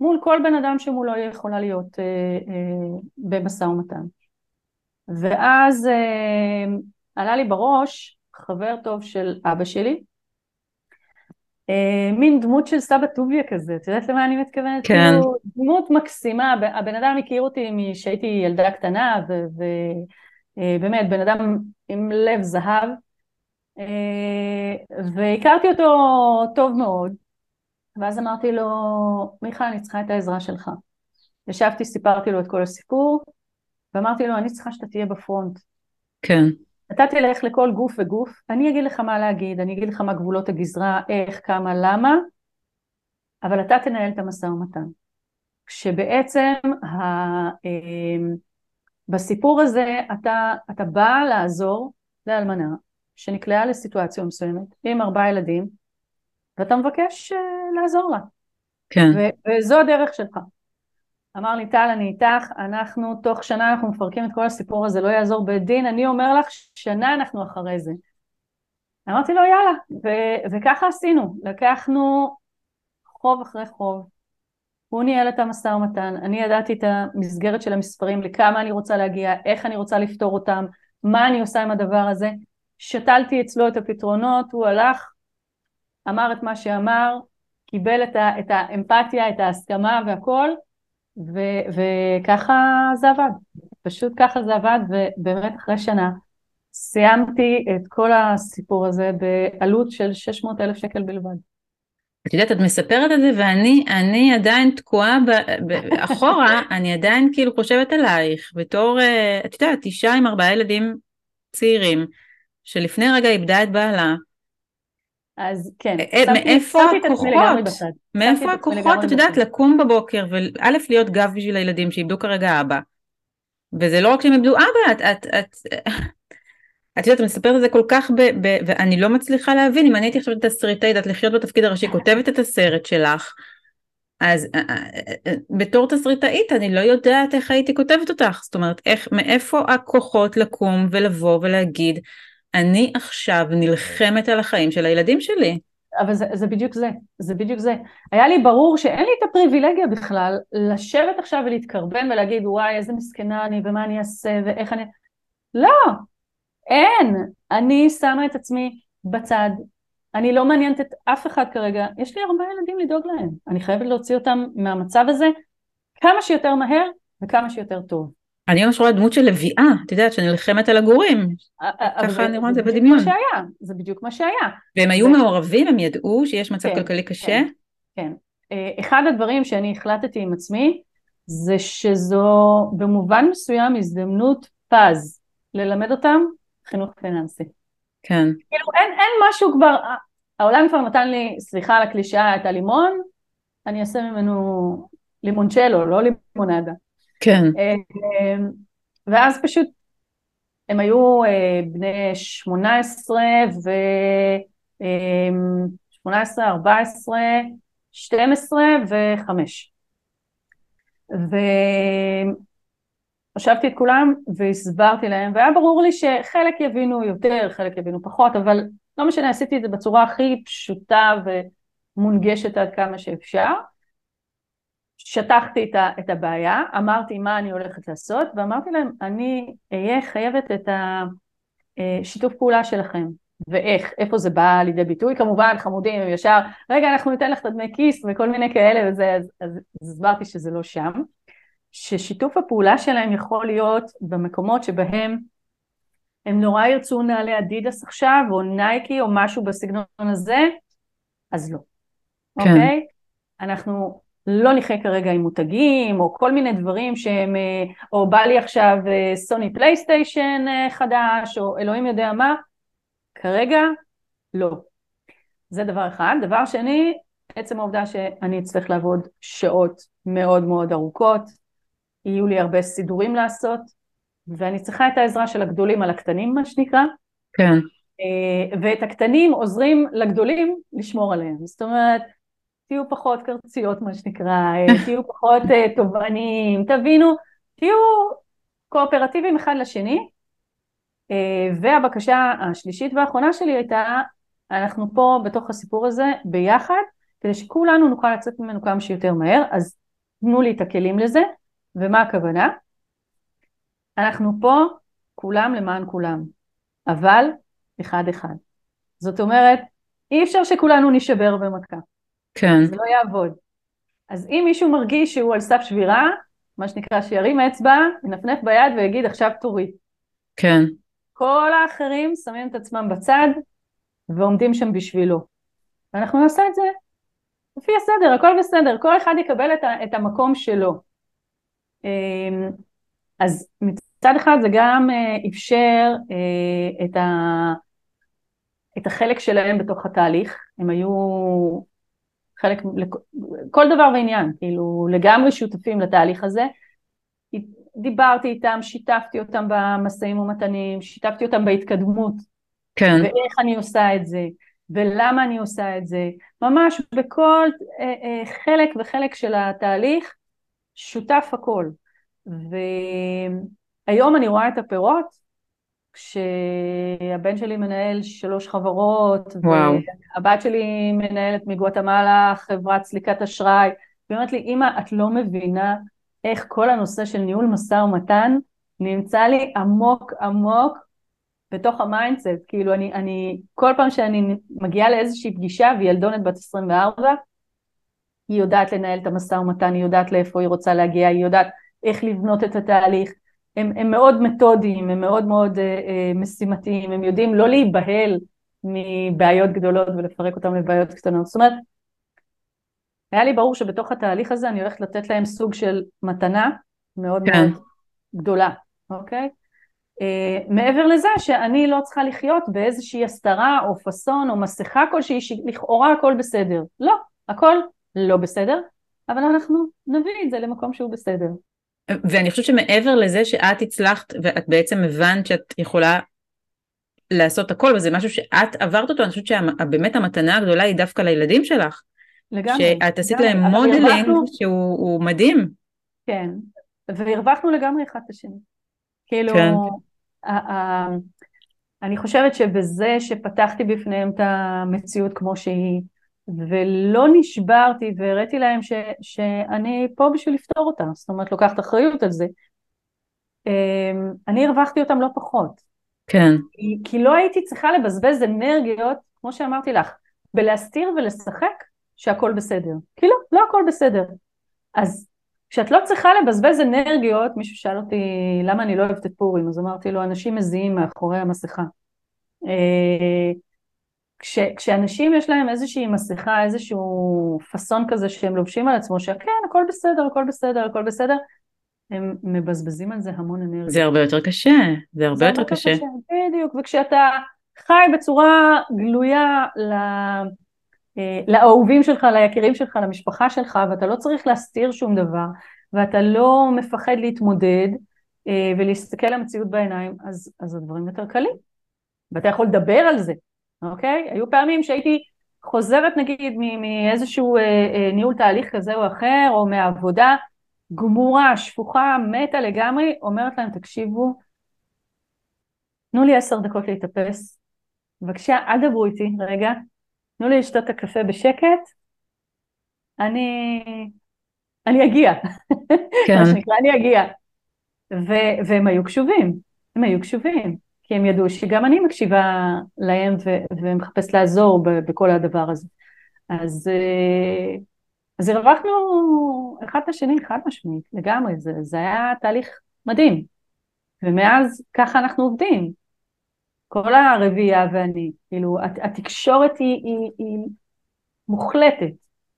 מול כל בן אדם שמולו יכולה להיות אה, אה, במשא ומתן. ואז אה, עלה לי בראש חבר טוב של אבא שלי, אה, מין דמות של סבא טוביה כזה, את יודעת למה אני מתכוונת? כן. כאילו, דמות מקסימה, הבן אדם הכיר אותי משהייתי ילדה קטנה, ובאמת בן אדם עם לב זהב, אה, והכרתי אותו טוב מאוד, ואז אמרתי לו, מיכה, אני צריכה את העזרה שלך. ישבתי, סיפרתי לו את כל הסיפור, ואמרתי לו, אני צריכה שאתה תהיה בפרונט. כן. אתה תלך לכל גוף וגוף, אני אגיד לך מה להגיד, אני אגיד לך מה גבולות הגזרה, איך, כמה, למה, אבל אתה תנהל את המשא ומתן. כשבעצם ה, אה, בסיפור הזה אתה, אתה בא לעזור לאלמנה שנקלעה לסיטואציה מסוימת עם ארבעה ילדים, ואתה מבקש אה, לעזור לה, כן. ו- וזו הדרך שלך. אמר לי טל אני איתך, אנחנו תוך שנה אנחנו מפרקים את כל הסיפור הזה, לא יעזור בית דין, אני אומר לך שנה אנחנו אחרי זה. אמרתי לו יאללה, ו- וככה עשינו, לקחנו חוב אחרי חוב, הוא ניהל את המשא ומתן, אני ידעתי את המסגרת של המספרים, לכמה אני רוצה להגיע, איך אני רוצה לפתור אותם, מה אני עושה עם הדבר הזה, שתלתי אצלו את הפתרונות, הוא הלך, אמר את מה שאמר, קיבל את, ה- את האמפתיה, את ההסכמה והכל, ו- וככה זה עבד, פשוט ככה זה עבד, ובאמת אחרי שנה סיימתי את כל הסיפור הזה בעלות של 600 אלף שקל בלבד. את יודעת, את מספרת את זה ואני אני עדיין תקועה ב- ב- אחורה, אני עדיין כאילו חושבת עלייך בתור, אה, את יודעת, אישה עם ארבעה ילדים צעירים, שלפני רגע איבדה את בעלה, אז כן, אה, שמתי- מאיפה שמתי לגמרי הכוחות? בצד. מאיפה הכוחות, את יודעת. לקום בבוקר וא' להיות גב בשביל הילדים שאיבדו כרגע אבא. וזה לא רק שהם איבדו אבא, את, את, את, את יודעת, את מספרת את זה כל כך, ב, ב, ואני לא מצליחה להבין, אם אני הייתי עכשיו תסריטאית, את לחיות בתפקיד הראשי, כותבת את הסרט שלך, אז אה, אה, אה, בתור תסריטאית אני לא יודעת איך הייתי כותבת אותך, זאת אומרת, איך, מאיפה הכוחות לקום ולבוא ולהגיד, אני עכשיו נלחמת על החיים של הילדים שלי. אבל זה, זה בדיוק זה, זה בדיוק זה. היה לי ברור שאין לי את הפריבילגיה בכלל לשבת עכשיו ולהתקרבן ולהגיד וואי איזה מסכנה אני ומה אני אעשה ואיך אני... לא, אין. אני שמה את עצמי בצד. אני לא מעניינת את אף אחד כרגע. יש לי הרבה ילדים לדאוג להם. אני חייבת להוציא אותם מהמצב הזה כמה שיותר מהר וכמה שיותר טוב. אני ממש רואה דמות של לביאה, את יודעת, שנלחמת על הגורים, ככה אני רואה את זה בדמיון. זה בדיוק מה שהיה. והם היו מעורבים, הם ידעו שיש מצב כן, כלכלי קשה, כן. כן. אה, אחד הדברים שאני החלטתי עם עצמי זה שזו במובן מסוים הזדמנות פז ללמד אותם חינוך פיננסי. כן, כאילו אין, אין משהו כבר, העולם כבר נתן לי, סליחה על הקלישאה, את הלימון, אני אעשה ממנו לימונצ'לו, לא לימונדה. כן, אה, אה, ואז פשוט הם היו אה, בני 18 ו... אה, 18, 14, 12 ו-5. והושבתי את כולם והסברתי להם, והיה ברור לי שחלק יבינו יותר, חלק יבינו פחות, אבל לא משנה, עשיתי את זה בצורה הכי פשוטה ומונגשת עד כמה שאפשר. שטחתי את הבעיה, אמרתי מה אני הולכת לעשות, ואמרתי להם, אני אהיה חייבת את השיתוף פעולה שלכם. ואיך, איפה זה בא לידי ביטוי, כמובן חמודים הם ישר, רגע אנחנו ניתן לך את הדמי כיס וכל מיני כאלה וזה, אז, אז הסברתי שזה לא שם, ששיתוף הפעולה שלהם יכול להיות במקומות שבהם הם נורא ירצו נעלי אדידס עכשיו, או נייקי או משהו בסגנון הזה, אז לא, כן. אוקיי? אנחנו לא נחיה כרגע עם מותגים, או כל מיני דברים שהם, אה, או בא לי עכשיו אה, סוני פלייסטיישן אה, חדש, או אלוהים יודע מה, כרגע לא. זה דבר אחד. דבר שני, עצם העובדה שאני אצטרך לעבוד שעות מאוד מאוד ארוכות, יהיו לי הרבה סידורים לעשות, ואני צריכה את העזרה של הגדולים על הקטנים, מה שנקרא. כן. ואת הקטנים עוזרים לגדולים לשמור עליהם. זאת אומרת, תהיו פחות קרציות מה שנקרא, תהיו פחות אה, תובעניים, תבינו, תהיו קואופרטיביים אחד לשני. אה, והבקשה השלישית והאחרונה שלי הייתה, אנחנו פה בתוך הסיפור הזה ביחד, כדי שכולנו נוכל לצאת ממנו כמה שיותר מהר, אז תנו לי את הכלים לזה, ומה הכוונה? אנחנו פה כולם למען כולם, אבל אחד אחד. זאת אומרת, אי אפשר שכולנו נשבר במכה. כן. זה לא יעבוד. אז אם מישהו מרגיש שהוא על סף שבירה, מה שנקרא שירים אצבע, ינפנף ביד ויגיד עכשיו תורי. כן. כל האחרים שמים את עצמם בצד ועומדים שם בשבילו. ואנחנו נעשה את זה לפי הסדר, הכל בסדר, כל אחד יקבל את, ה, את המקום שלו. אמ, אז מצד אחד זה גם אה, אפשר אה, את, ה, את החלק שלהם בתוך התהליך, הם היו חלק, כל דבר ועניין, כאילו לגמרי שותפים לתהליך הזה. דיברתי איתם, שיתפתי אותם במשאים ומתנים, שיתפתי אותם בהתקדמות. כן. ואיך אני עושה את זה, ולמה אני עושה את זה. ממש בכל אה, אה, חלק וחלק של התהליך, שותף הכל. והיום אני רואה את הפירות, כשהבן שלי מנהל שלוש חברות, וואו. והבת שלי מנהלת מגואטמלה חברת סליקת אשראי, והיא אומרת לי, אמא, את לא מבינה איך כל הנושא של ניהול משא ומתן נמצא לי עמוק עמוק בתוך ה mindset, כאילו אני, אני, כל פעם שאני מגיעה לאיזושהי פגישה והיא ילדונת בת 24, היא יודעת לנהל את המשא ומתן, היא יודעת לאיפה היא רוצה להגיע, היא יודעת איך לבנות את התהליך, הם, הם מאוד מתודיים, הם מאוד מאוד uh, uh, משימתיים, הם יודעים לא להיבהל מבעיות גדולות ולפרק אותם לבעיות קטנות. זאת אומרת, היה לי ברור שבתוך התהליך הזה אני הולכת לתת להם סוג של מתנה מאוד כן. מאוד גדולה, אוקיי? Uh, מעבר לזה שאני לא צריכה לחיות באיזושהי הסתרה או פאסון או מסכה כלשהי שלכאורה הכל בסדר. לא, הכל לא בסדר, אבל אנחנו נביא את זה למקום שהוא בסדר. ואני חושבת שמעבר לזה שאת הצלחת ואת בעצם הבנת שאת יכולה לעשות הכל וזה משהו שאת עברת אותו, אני חושבת שבאמת המתנה הגדולה היא דווקא לילדים שלך. לגמרי. שאת עשית להם modeling הרווחנו... שהוא מדהים. כן, והרווחנו לגמרי אחד את השני. כאילו, כן. אני חושבת שבזה שפתחתי בפניהם את המציאות כמו שהיא, ולא נשברתי והראיתי להם ש, שאני פה בשביל לפתור אותה, זאת אומרת לוקחת אחריות על זה. אמ, אני הרווחתי אותם לא פחות. כן. כי, כי לא הייתי צריכה לבזבז אנרגיות, כמו שאמרתי לך, בלהסתיר ולשחק שהכל בסדר. כי לא, לא הכל בסדר. אז כשאת לא צריכה לבזבז אנרגיות, מישהו שאל אותי למה אני לא אוהבת את פורים, אז אמרתי לו, אנשים מזיעים מאחורי המסכה. כש, כשאנשים יש להם איזושהי מסכה, איזשהו פאסון כזה שהם לובשים על עצמו, שכן, הכל בסדר, הכל בסדר, הכל בסדר, הם מבזבזים על זה המון אנרגיה. זה הרבה יותר קשה, זה הרבה זה יותר קשה. קשה. בדיוק, וכשאתה חי בצורה גלויה ל... אה, לאהובים שלך, ליקירים שלך, למשפחה שלך, ואתה לא צריך להסתיר שום דבר, ואתה לא מפחד להתמודד, אה, ולהסתכל למציאות בעיניים, אז, אז הדברים יותר קלים. ואתה יכול לדבר על זה, אוקיי? היו פעמים שהייתי חוזרת נגיד מאיזשהו אה, אה, ניהול תהליך כזה או אחר, או מהעבודה, גמורה, שפוכה, מתה לגמרי, אומרת להם, תקשיבו, תנו לי עשר דקות להתאפס, בבקשה, אל דברו איתי רגע, תנו לי לשתות את הקפה בשקט, אני, אני אגיע, כן. מה שנקרא, אני אגיע. ו- והם היו קשובים, הם היו קשובים, כי הם ידעו שגם אני מקשיבה להם ו- ומחפש לעזור ב- בכל הדבר הזה. אז, אה, אז הרווחנו אחד את השני חד משמעית, לגמרי, זה, זה היה תהליך מדהים. ומאז ככה אנחנו עובדים. כל הרביעייה ואני, כאילו, התקשורת היא, היא, היא מוחלטת,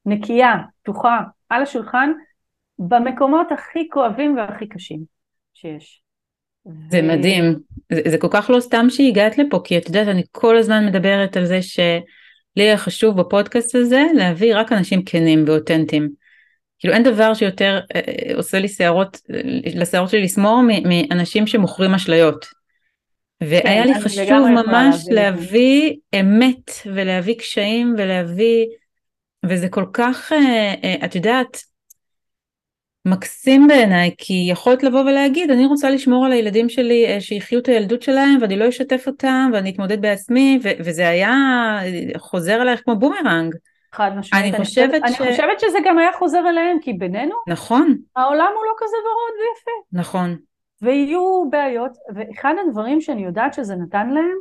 נקייה, פתוחה, על השולחן, במקומות הכי כואבים והכי קשים שיש. זה. מדהים, זה, זה כל כך לא סתם שהגעת לפה, כי את יודעת, אני כל הזמן מדברת על זה שלי היה חשוב בפודקאסט הזה להביא רק אנשים כנים ואותנטיים. כאילו אין דבר שיותר אה, אה עושה לי שערות, לשערות שלי לשמור מאנשים שמוכרים אשליות. והיה כן, לי חשוב ממש להביא אמת ולהביא קשיים ולהביא, וזה כל כך, אה, אה, את יודעת, מקסים בעיניי, כי יכולת לבוא ולהגיד, אני רוצה לשמור על הילדים שלי אה, שיחיו את הילדות שלהם ואני לא אשתף אותם ואני אתמודד בעצמי, ו- וזה היה חוזר אלייך כמו בומרנג. חד משמעית. אני, אני חושבת ש... אני חושבת שזה גם היה חוזר אליהם, כי בינינו, נכון. העולם הוא לא כזה ורוד ויפה. נכון. ויהיו בעיות, ואחד הדברים שאני יודעת שזה נתן להם,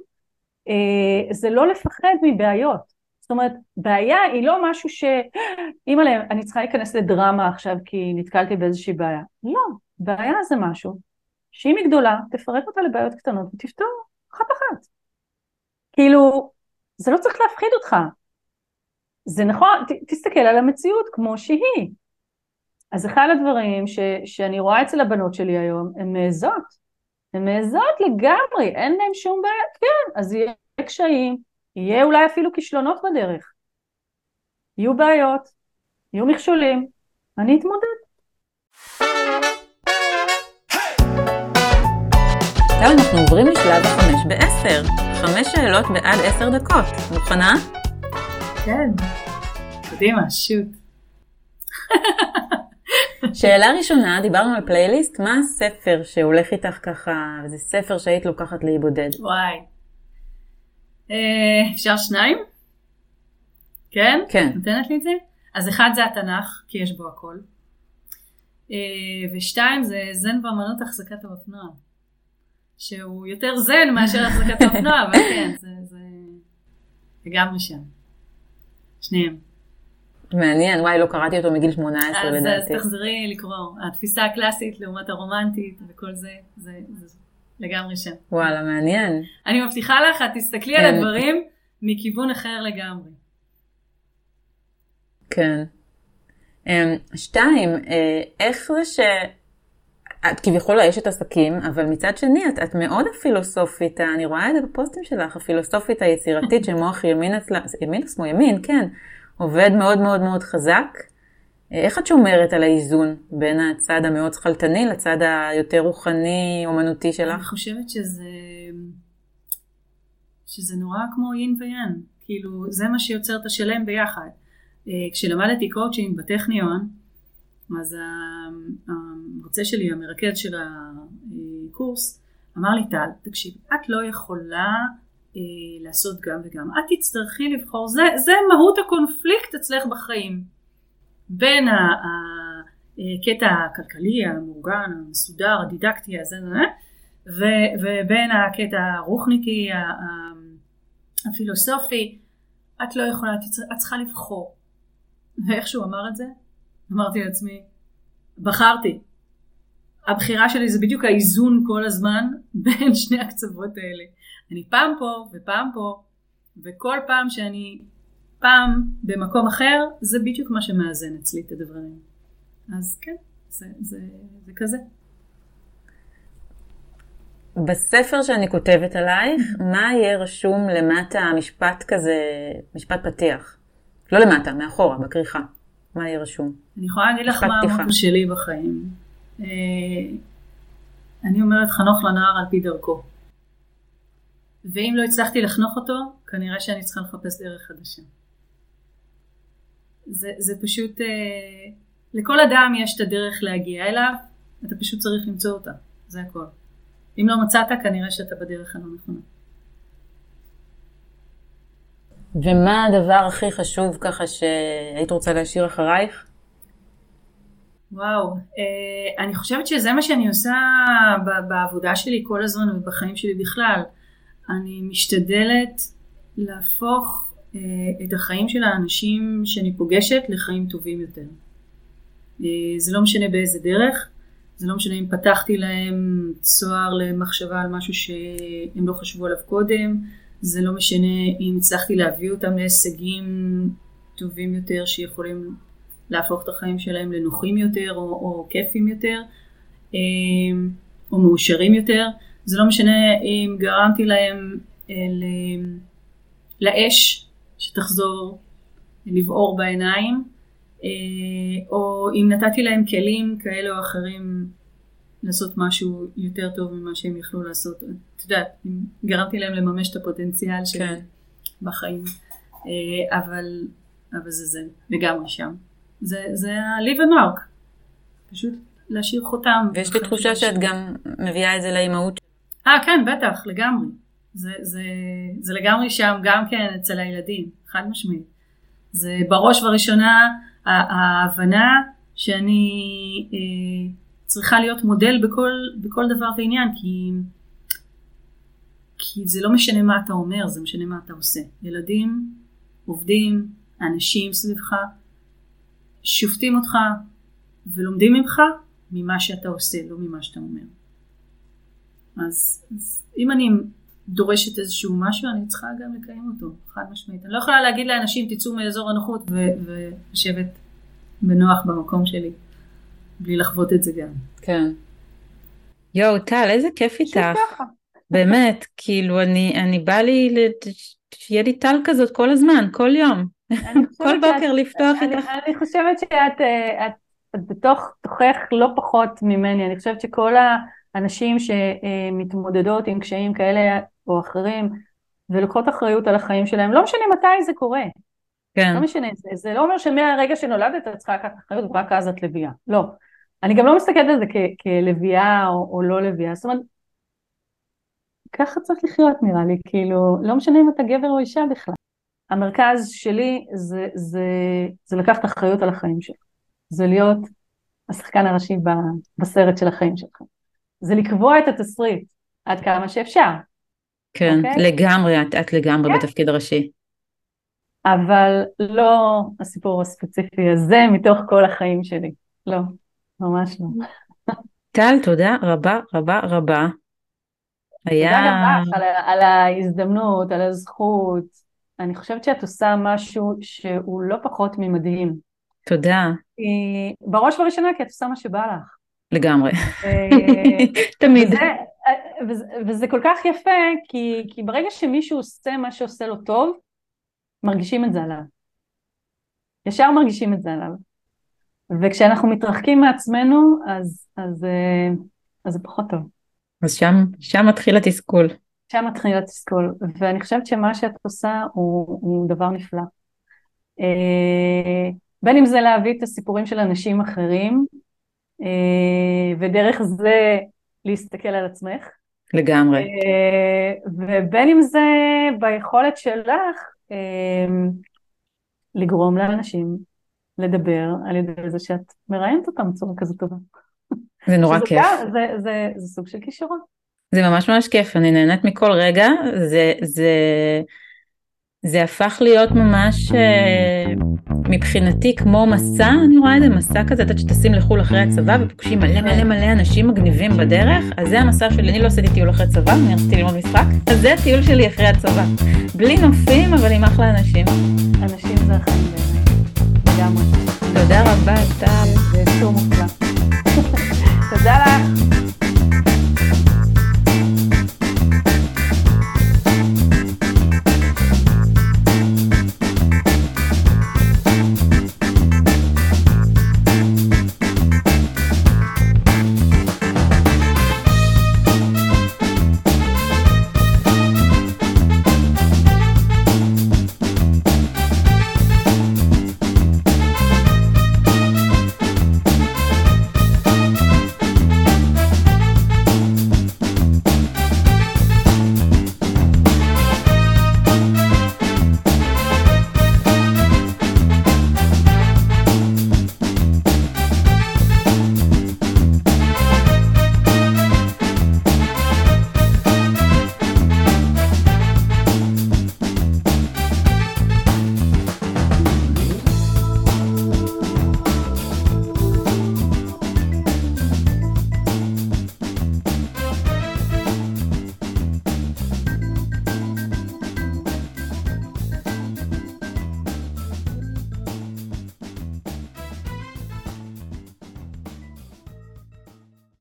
אה, זה לא לפחד מבעיות. זאת אומרת, בעיה היא לא משהו ש... אימא'לה, אני צריכה להיכנס לדרמה עכשיו כי נתקלתי באיזושהי בעיה. לא, בעיה זה משהו שאם היא גדולה, תפרק אותה לבעיות קטנות ותפתור אחת אחת. כאילו, זה לא צריך להפחיד אותך. זה נכון, ת, תסתכל על המציאות כמו שהיא. אז אחד הדברים ש, שאני רואה אצל הבנות שלי היום, הן מעזות. הן מעזות לגמרי, אין להן שום בעיה, כן, אז יהיה קשיים, יהיה אולי אפילו כישלונות בדרך. יהיו בעיות, יהיו מכשולים, אני אתמודד. עכשיו אנחנו עוברים לשלב החמש בעשר. חמש שאלות בעד עשר דקות. מוכנה? כן. קדימה, שוט. שאלה ראשונה, דיברנו על פלייליסט, מה הספר שהולך איתך ככה, זה ספר שהיית לוקחת להיבודד? וואי. אה, אפשר שניים? כן? כן. נותנת לי את זה? אז אחד זה התנ"ך, כי יש בו הכל. אה, ושתיים זה זן באמנות החזקת האופנוע. שהוא יותר זן מאשר החזקת האופנוע, אבל כן, זה, זה לגמרי שם. שניהם. מעניין, וואי, לא קראתי אותו מגיל 18 אז, לדעתי. אז תחזרי לקרוא. התפיסה הקלאסית לעומת הרומנטית וכל זה, זה, זה לגמרי שם. וואלה, מעניין. אני מבטיחה לך, את תסתכלי על כן. הדברים מכיוון אחר לגמרי. כן. אמ, שתיים, אה, איך זה ש... את כביכול אשת עסקים, אבל מצד שני את, את מאוד הפילוסופית, אני רואה את זה בפוסטים שלך, הפילוסופית היצירתית שמוח ימין אצלה, ימין שמאל? ימין, כן. עובד מאוד מאוד מאוד חזק. איך את שומרת על האיזון בין הצד המאוד שכלתני לצד היותר רוחני, אומנותי שלך? אני חושבת שזה, שזה נורא כמו יין ויאנג, כאילו זה מה שיוצר את השלם ביחד. אה, כשלמדתי קואוצ'ינג בטכניון, אז המרצה שלי, המרכז של הקורס, אמר לי טל, תקשיב, את לא יכולה אה, לעשות גם וגם, את תצטרכי לבחור, זה, זה מהות הקונפליקט אצלך בחיים. בין הקטע הכלכלי המאורגן, המסודר, הדידקטי הזה, ובין הקטע הרוחניקי, הפילוסופי, את לא יכולה, את צריכה לבחור. ואיך שהוא אמר את זה, אמרתי לעצמי, בחרתי. הבחירה שלי זה בדיוק האיזון כל הזמן בין שני הקצוות האלה. אני פעם פה ופעם פה, וכל פעם שאני פעם במקום אחר, זה בדיוק מה שמאזן אצלי את הדברים. אז כן, זה, זה, זה כזה. בספר שאני כותבת עלייך, מה יהיה רשום למטה, משפט כזה, משפט פתיח? לא למטה, מאחורה, בכריכה. מה יהיה רשום? אני יכולה להגיד לך מה המוטו שלי בחיים. אה, אני אומרת חנוך לנער על פי דרכו. ואם לא הצלחתי לחנוך אותו, כנראה שאני צריכה לחפש דרך חדשה. זה, זה פשוט, אה, לכל אדם יש את הדרך להגיע אליו, אתה פשוט צריך למצוא אותה, זה הכל. אם לא מצאת, כנראה שאתה בדרך הלא נכונה. ומה הדבר הכי חשוב ככה שהיית רוצה להשאיר אחרייך? וואו, אה, אני חושבת שזה מה שאני עושה בעבודה שלי כל הזמן ובחיים שלי בכלל. אני משתדלת להפוך את החיים של האנשים שאני פוגשת לחיים טובים יותר. אה, זה לא משנה באיזה דרך, זה לא משנה אם פתחתי להם צוהר למחשבה על משהו שהם לא חשבו עליו קודם, זה לא משנה אם הצלחתי להביא אותם להישגים טובים יותר שיכולים להפוך את החיים שלהם לנוחים יותר או, או כיפים יותר אה, או מאושרים יותר. זה לא משנה אם גרמתי להם אה, לאש שתחזור לבעור בעיניים אה, או אם נתתי להם כלים כאלה או אחרים לעשות משהו יותר טוב ממה שהם יכלו לעשות. את יודעת, גרמתי להם לממש את הפוטנציאל שלהם כן. בחיים. אבל, אבל זה זה, לגמרי שם. זה, זה ה-live and mark. פשוט להשאיר חותם. ויש לי תחושה שאת גם מביאה את זה לאימהות. אה, כן, בטח, לגמרי. זה, זה, זה לגמרי שם גם כן אצל הילדים, חד משמעית. זה בראש ובראשונה ההבנה שאני אה, צריכה להיות מודל בכל, בכל דבר ועניין, כי, כי זה לא משנה מה אתה אומר, זה משנה מה אתה עושה. ילדים, עובדים, אנשים סביבך, שופטים אותך ולומדים ממך ממה שאתה עושה, לא ממה שאתה אומר. אז, אז אם אני דורשת איזשהו משהו, אני צריכה גם לקיים אותו, חד משמעית. אני לא יכולה להגיד לאנשים תצאו מאזור הנוחות ולשבת בנוח במקום שלי, בלי לחוות את זה גם. כן. יואו, טל, איזה כיף איתך. באמת, כאילו, אני, אני בא לי, שיהיה לי טל כזאת כל הזמן, כל יום. כל בוקר לפתוח איתך. אני חושבת שאת אה, את, את בתוך תוכך לא פחות ממני, אני חושבת שכל האנשים שמתמודדות עם קשיים כאלה או אחרים ולוקחות אחריות על החיים שלהם, לא משנה מתי זה קורה. כן. לא משנה, זה, זה לא אומר שמהרגע שנולדת את צריכה לקחת אחריות ורק אז את לביאה, לא. אני גם לא מסתכלת על זה כ- כלביאה או, או לא לביאה, זאת אומרת, ככה צריך לחיות נראה לי, כאילו, לא משנה אם אתה גבר או אישה בכלל. המרכז שלי זה, זה, זה לקחת אחריות על החיים שלך. זה להיות השחקן הראשי בסרט של החיים שלך. זה לקבוע את התסריט עד כמה שאפשר. כן, okay? אוקיי? לגמרי, את, את לגמרי כן. בתפקיד הראשי. אבל לא הסיפור הספציפי הזה מתוך כל החיים שלי. לא, ממש לא. טל, תודה רבה רבה רבה. היה... תודה גם לך על, על ההזדמנות, על הזכות. אני חושבת שאת עושה משהו שהוא לא פחות ממדהים. תודה. בראש ובראשונה כי את עושה מה שבא לך. לגמרי. תמיד. וזה, וזה, כל כך יפה, כי, כי ברגע שמישהו עושה מה שעושה לו טוב, מרגישים את זה עליו. ישר מרגישים את זה עליו. וכשאנחנו מתרחקים מעצמנו, אז, אז, אה, אז זה פחות טוב. אז שם, שם מתחיל התסכול. שם מתחיל התסכול, ואני חושבת שמה שאת עושה הוא, הוא דבר נפלא. אה, בין אם זה להביא את הסיפורים של אנשים אחרים, אה, ודרך זה להסתכל על עצמך. לגמרי. אה, ובין אם זה ביכולת שלך לגרום לאנשים לדבר על ידי זה שאת מראיינת אותם בצורה כזאת טובה. זה נורא כיף. זה, זה, זה, זה סוג של כישרון. זה ממש ממש כיף, אני נהנית מכל רגע, זה, זה, זה הפך להיות ממש אה, מבחינתי כמו מסע, אני רואה את זה מסע כזה, את יודעת שטסים לחו"ל אחרי הצבא ופוגשים מלא מלא מלא אנשים מגניבים בדרך, אז זה המסע שלי, אני לא עשיתי טיול אחרי צבא, אני רציתי ללמוד משחק, אז זה הטיול שלי אחרי הצבא. בלי נופים, אבל עם אחלה אנשים. אנשים זה החיים באמת, לגמרי. תודה רבה, טל. זה סור מופלא. תודה לך.